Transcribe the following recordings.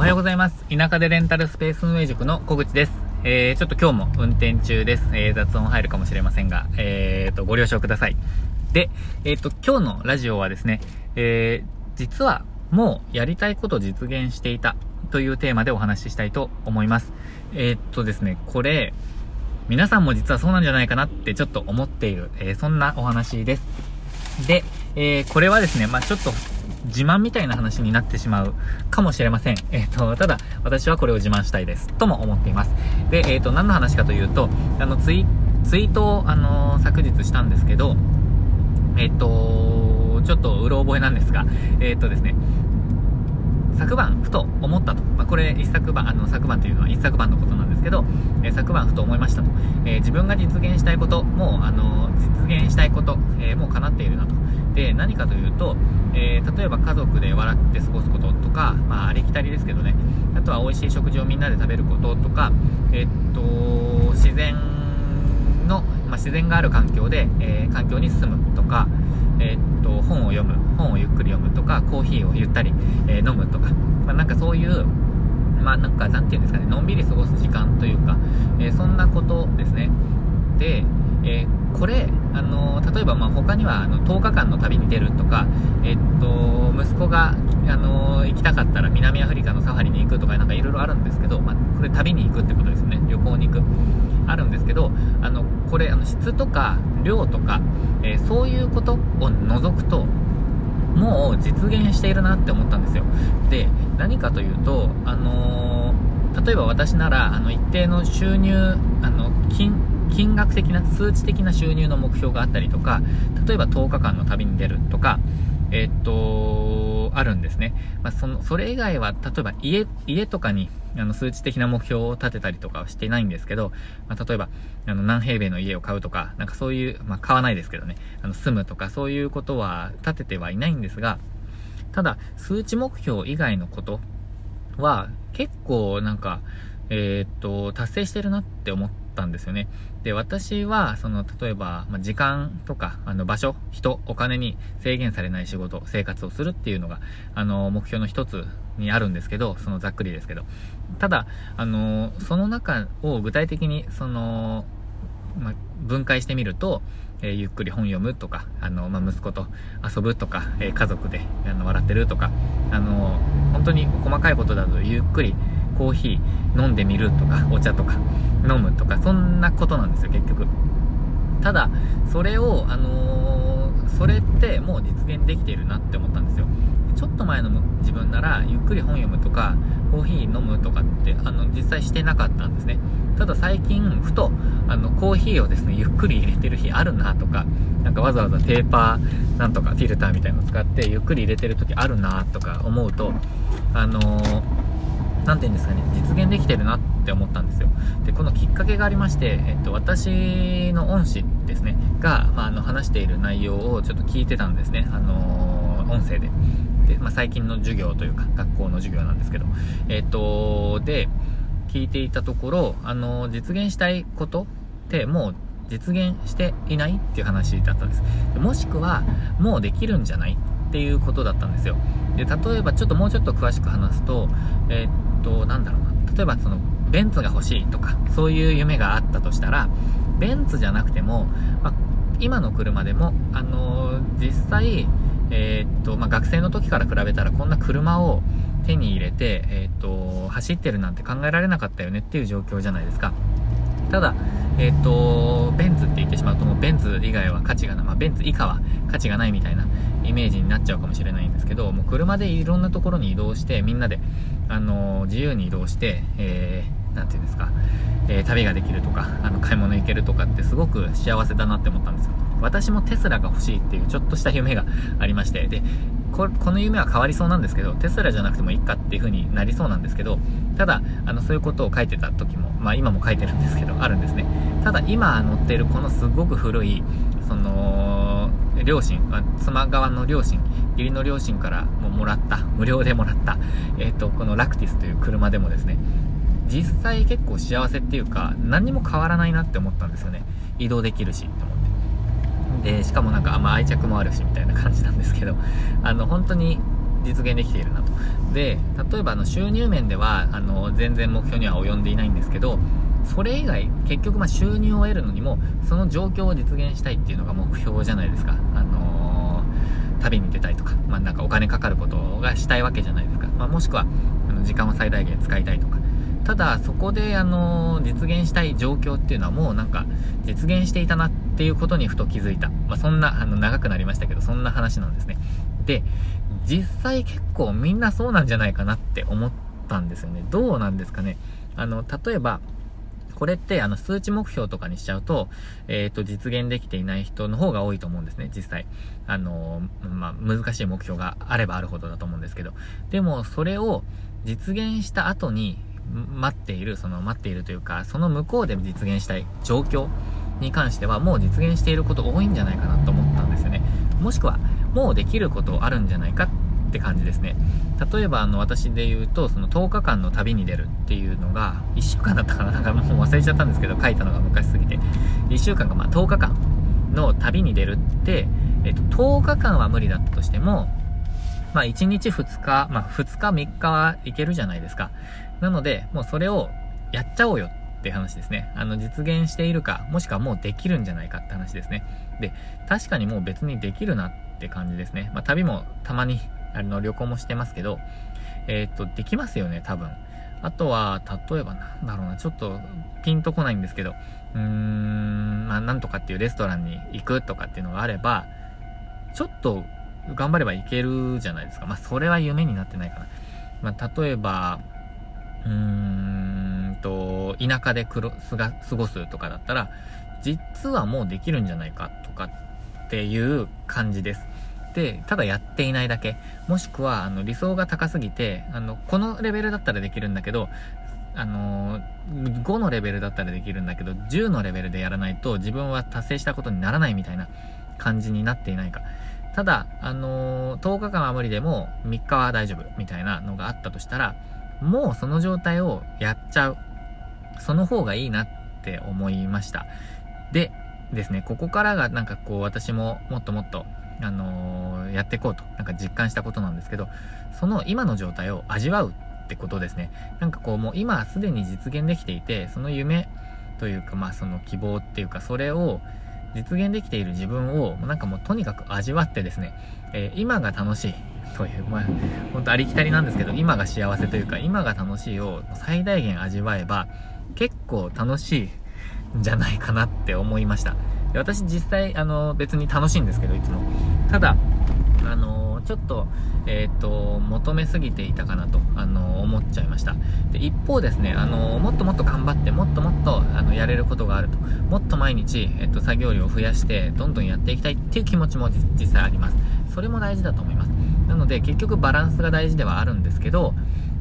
おはようございます。田舎でレンタルスペース運営塾の小口です。えー、ちょっと今日も運転中です。えー、雑音入るかもしれませんが、えーと、ご了承ください。で、えーと、今日のラジオはですね、えー、実はもうやりたいこと実現していたというテーマでお話ししたいと思います。えー、っとですね、これ、皆さんも実はそうなんじゃないかなってちょっと思っている、えー、そんなお話です。で、えー、これはですね、まあちょっと自慢みたいな話になってしまうかもしれません。えっ、ー、と、ただ、私はこれを自慢したいです。とも思っています。で、えっ、ー、と、何の話かというと、あの、ツイ、ツイートを、あのー、昨日したんですけど、えっ、と、ちょっとうろ覚えなんですが、えっ、とですね、昨晩ふと思ったと。まあ、これ一昨晩、あの、昨晩というのは一昨晩のことなんですけど、え、昨晩ふと思いましたと。えー、自分が実現したいこと、もう、あの、実現したいこと、えー、もう叶っているなと。で、何かというと、え例えば家族で笑って過ごすこととか、まあ、ありきたりですけどね。あとは美味しい食事をみんなで食べることとか、えっと、自然の、まあ、自然がある環境で、え環境に住むとか、えっと、本を読む、本をゆっくり読むとか、コーヒーをゆったり、え飲むとか、まあ、なんかそういう、まあなんか、なんていうんですかね、のんびり過ごす時間というか、えー、そんなことですね。で、えー、これ、あのー、例えばまあ他にはあの10日間の旅に出るとか、えっと、息子が、あの行きたかったら南アフリカのサファリに行くとかなんかいろいろあるんですけど、まあ、これ旅に行くってことですね。旅行に行く。あるんですけど、あの、これ、あの、質とか量とか、えそういうことを除くと、もう実現しているなって思ったんですよ。で、何かというと、あの、例えば私なら、あの、一定の収入、あの、金、金額的な、数値的な収入の目標があったりとか、例えば10日間の旅に出るとか、え、っと、あるんですね。まあ、その、それ以外は、例えば家、家とかに、あの、数値的な目標を立てたりとかはしてないんですけど、まあ、例えば、あの、何平米の家を買うとか、なんかそういう、まあ、買わないですけどね、あの、住むとか、そういうことは立ててはいないんですが、ただ、数値目標以外のことは、結構、なんか、えー、っと、達成してるなって思ったんですよね。で、私は、その、例えば、まあ、時間とか、あの、場所、人、お金に制限されない仕事、生活をするっていうのが、あの、目標の一つにあるんですけど、そのざっくりですけど。ただ、あの、その中を具体的に、その、まあ、分解してみると、えー、ゆっくり本読むとか、あの、まあ、息子と遊ぶとか、えー、家族で、あの、笑ってるとか、あの、本当に細かいことだとゆっくり、コーヒー飲んでみるとか、お茶とか飲むとか、そんなことなんですよ、結局。ただ、それを、あのー、それってもう実現できているなって思ったんですよ。ちょっと前の自分なら、ゆっくり本読むとか、コーヒー飲むとかって、あの、実際してなかったんですね。ただ最近、ふと、あの、コーヒーをですね、ゆっくり入れてる日あるなとか、なんかわざわざペーパーなんとかフィルターみたいのを使って、ゆっくり入れてる時あるなとか思うと、あのー何て言うんですかね、実現できてるなって思ったんですよ。で、このきっかけがありまして、えっと、私の恩師ですね、が、まあ、あの、話している内容をちょっと聞いてたんですね。あのー、音声で。で、まあ、最近の授業というか、学校の授業なんですけど、えっと、で、聞いていたところ、あのー、実現したいことってもう実現していないっていう話だったんです。もしくは、もうできるんじゃないっていうことだったんですよ。で、例えばちょっともうちょっと詳しく話すと、えー、と、なんだろうな。例えばその、ベンツが欲しいとか、そういう夢があったとしたら、ベンツじゃなくても、まあ、今の車でも、あのー、実際、えー、っと、まあ、学生の時から比べたらこんな車を手に入れて、えー、っと、走ってるなんて考えられなかったよねっていう状況じゃないですか。ただ、えっ、と、ベンツって言ってしまうともうベンツ以外は価値がない、まあ、ベンツ以下は価値がないみたいなイメージになっちゃうかもしれないんですけど、もう車でいろんなところに移動して、みんなで、あのー、自由に移動して、えー、なんていうんですか、えー、旅ができるとか、あの、買い物行けるとかってすごく幸せだなって思ったんですよ。私もテスラが欲しいっていうちょっとした夢がありまして、で、ここの夢は変わりそうなんですけど、テスラじゃなくてもいいかっていう風になりそうなんですけど、ただ、あの、そういうことを書いてた時も、まあ今も書いてるんですけど、あるんですね。ただ今乗ってるこのすごく古い、その、両親、妻側の両親、義理の両親からももらった、無料でもらった、えっ、ー、と、このラクティスという車でもですね、実際結構幸せっていうか、何にも変わらないなって思ったんですよね。移動できるしって思って。で、しかもなんか、ま、愛着もあるし、みたいな感じなんですけど、あの、本当に、実現できているなと。で、例えばあの収入面では、あの、全然目標には及んでいないんですけど、それ以外、結局ま収入を得るのにも、その状況を実現したいっていうのが目標じゃないですか。あのー、旅に出たいとか、まあ、なんかお金かかることがしたいわけじゃないですか。まあ、もしくは、あの、時間を最大限使いたいとか。ただ、そこで、あの、実現したい状況っていうのはもうなんか、実現していたなっていうことにふと気づいた。まあ、そんな、あの、長くなりましたけど、そんな話なんですね。で、実際結構みんなそうなんじゃないかなって思ったんですよね。どうなんですかね。あの、例えば、これって、あの、数値目標とかにしちゃうと、えっ、ー、と、実現できていない人の方が多いと思うんですね、実際。あの、まあ、難しい目標があればあるほどだと思うんですけど。でも、それを実現した後に、待っている、その待っているというか、その向こうで実現したい状況に関しては、もう実現していること多いんじゃないかなと思ったんですよね。もしくは、もうできることあるんじゃないかって感じですね。例えば、あの、私で言うと、その10日間の旅に出るっていうのが、1週間だったかななんかもう忘れちゃったんですけど、書いたのが昔すぎて。1週間がまあ10日間の旅に出るって、えっと、10日間は無理だったとしても、まあ1日2日、まあ2日3日はいけるじゃないですか。なので、もうそれをやっちゃおうよって話ですね。あの、実現しているか、もしくはもうできるんじゃないかって話ですね。で、確かにもう別にできるなって感じですね。まあ旅もたまにあの、旅行もしてますけど、えー、っと、できますよね、多分。あとは、例えばなんだろうな、ちょっとピンとこないんですけど、うーん、まあ、なんとかっていうレストランに行くとかっていうのがあれば、ちょっと頑張ればいけるじゃないですか。まあ、それは夢になってないかな。まあ、例えば、うーんと、田舎で過ごすとかだったら、実はもうできるんじゃないかとかっていう感じです。で、ただやっていないだけ。もしくは、あの、理想が高すぎて、あの、このレベルだったらできるんだけど、あのー、5のレベルだったらできるんだけど、10のレベルでやらないと自分は達成したことにならないみたいな感じになっていないか。ただ、あのー、10日間は無理でも3日は大丈夫みたいなのがあったとしたら、もうその状態をやっちゃう。その方がいいなって思いました。で、ですね、ここからがなんかこう私ももっともっとあのー、やっていこうと、なんか実感したことなんですけど、その今の状態を味わうってことですね。なんかこう、もう今すでに実現できていて、その夢というか、まあその希望っていうか、それを実現できている自分を、なんかもうとにかく味わってですね、えー、今が楽しい という、まあ、ほんとありきたりなんですけど、今が幸せというか、今が楽しいを最大限味わえば、結構楽しいんじゃないかなって思いました。で私実際、あの、別に楽しいんですけど、いつも。ただ、あの、ちょっと、えっ、ー、と、求めすぎていたかなと、あの、思っちゃいました。で、一方ですね、あの、もっともっと頑張って、もっともっと、あの、やれることがあると。もっと毎日、えっ、と、作業量を増やして、どんどんやっていきたいっていう気持ちも実際あります。それも大事だと思います。なので、結局バランスが大事ではあるんですけど、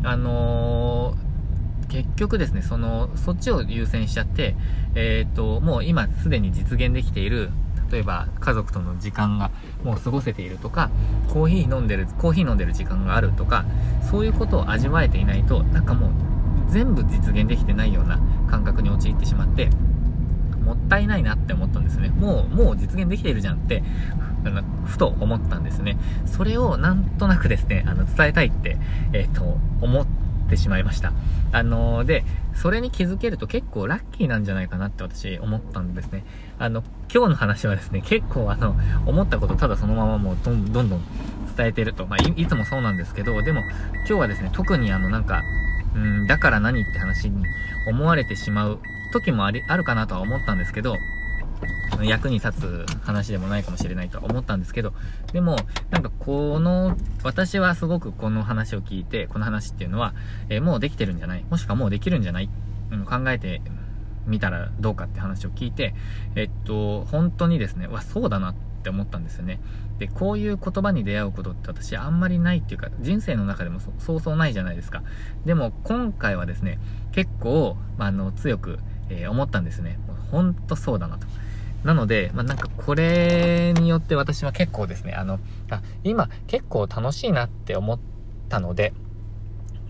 あのー局ですね、その、そっちを優先しちゃって、えっ、と、もう今すでに実現できている、例えば家族との時間がもう過ごせているとか、コーヒー飲んでる、コーヒー飲んでる時間があるとか、そういうことを味わえていないと、なんかもう全部実現できてないような感覚に陥ってしまって、もったいないなって思ったんですね。もう、もう実現できているじゃんって、ふと思ったんですね。それをなんとなくですね、あの、伝えたいって、えっ、ー、と、思っててしまいました。あのー、で、それに気づけると結構ラッキーなんじゃないかなって私思ったんですね。あの、今日の話はですね、結構あの、思ったことただそのままもうどんどんどん伝えてると。まあい、いつもそうなんですけど、でも今日はですね、特にあのなんか、うん、だから何って話に思われてしまう時もあり、あるかなとは思ったんですけど、役に立つ話でもないかもしれないと思ったんですけど、でも、なんかこの、私はすごくこの話を聞いて、この話っていうのは、えー、もうできてるんじゃない？もしくはもうできるんじゃない、うん、考えてみたらどうかって話を聞いて、えっと、本当にですね、わ、そうだなって思ったんですよね。で、こういう言葉に出会うことって私あんまりないっていうか、人生の中でもそうそうないじゃないですか。でも今回はですね、結構、あの、強く、えー、思ったんですね。ほんとそうだなと。なので、まあ、なんかこれによって私は結構ですね、あの、あ、今結構楽しいなって思ったので、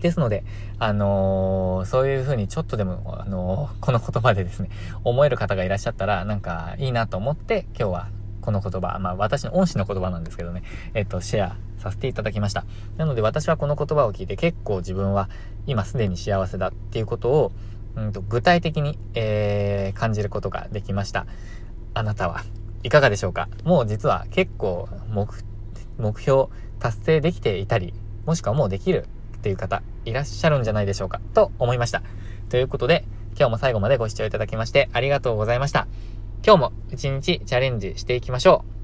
ですので、あのー、そういう風にちょっとでも、あのー、この言葉でですね、思える方がいらっしゃったら、なんかいいなと思って今日はこの言葉、まあ私の恩師の言葉なんですけどね、えっと、シェアさせていただきました。なので私はこの言葉を聞いて結構自分は今すでに幸せだっていうことを、うんと具体的に、えー、感じることができました。あなたはいかがでしょうか？もう実は結構目、標達成できていたり、もしくはもうできるっていう方いらっしゃるんじゃないでしょうか？と思いました。ということで、今日も最後までご視聴いただきましてありがとうございました。今日も一日チャレンジしていきましょう。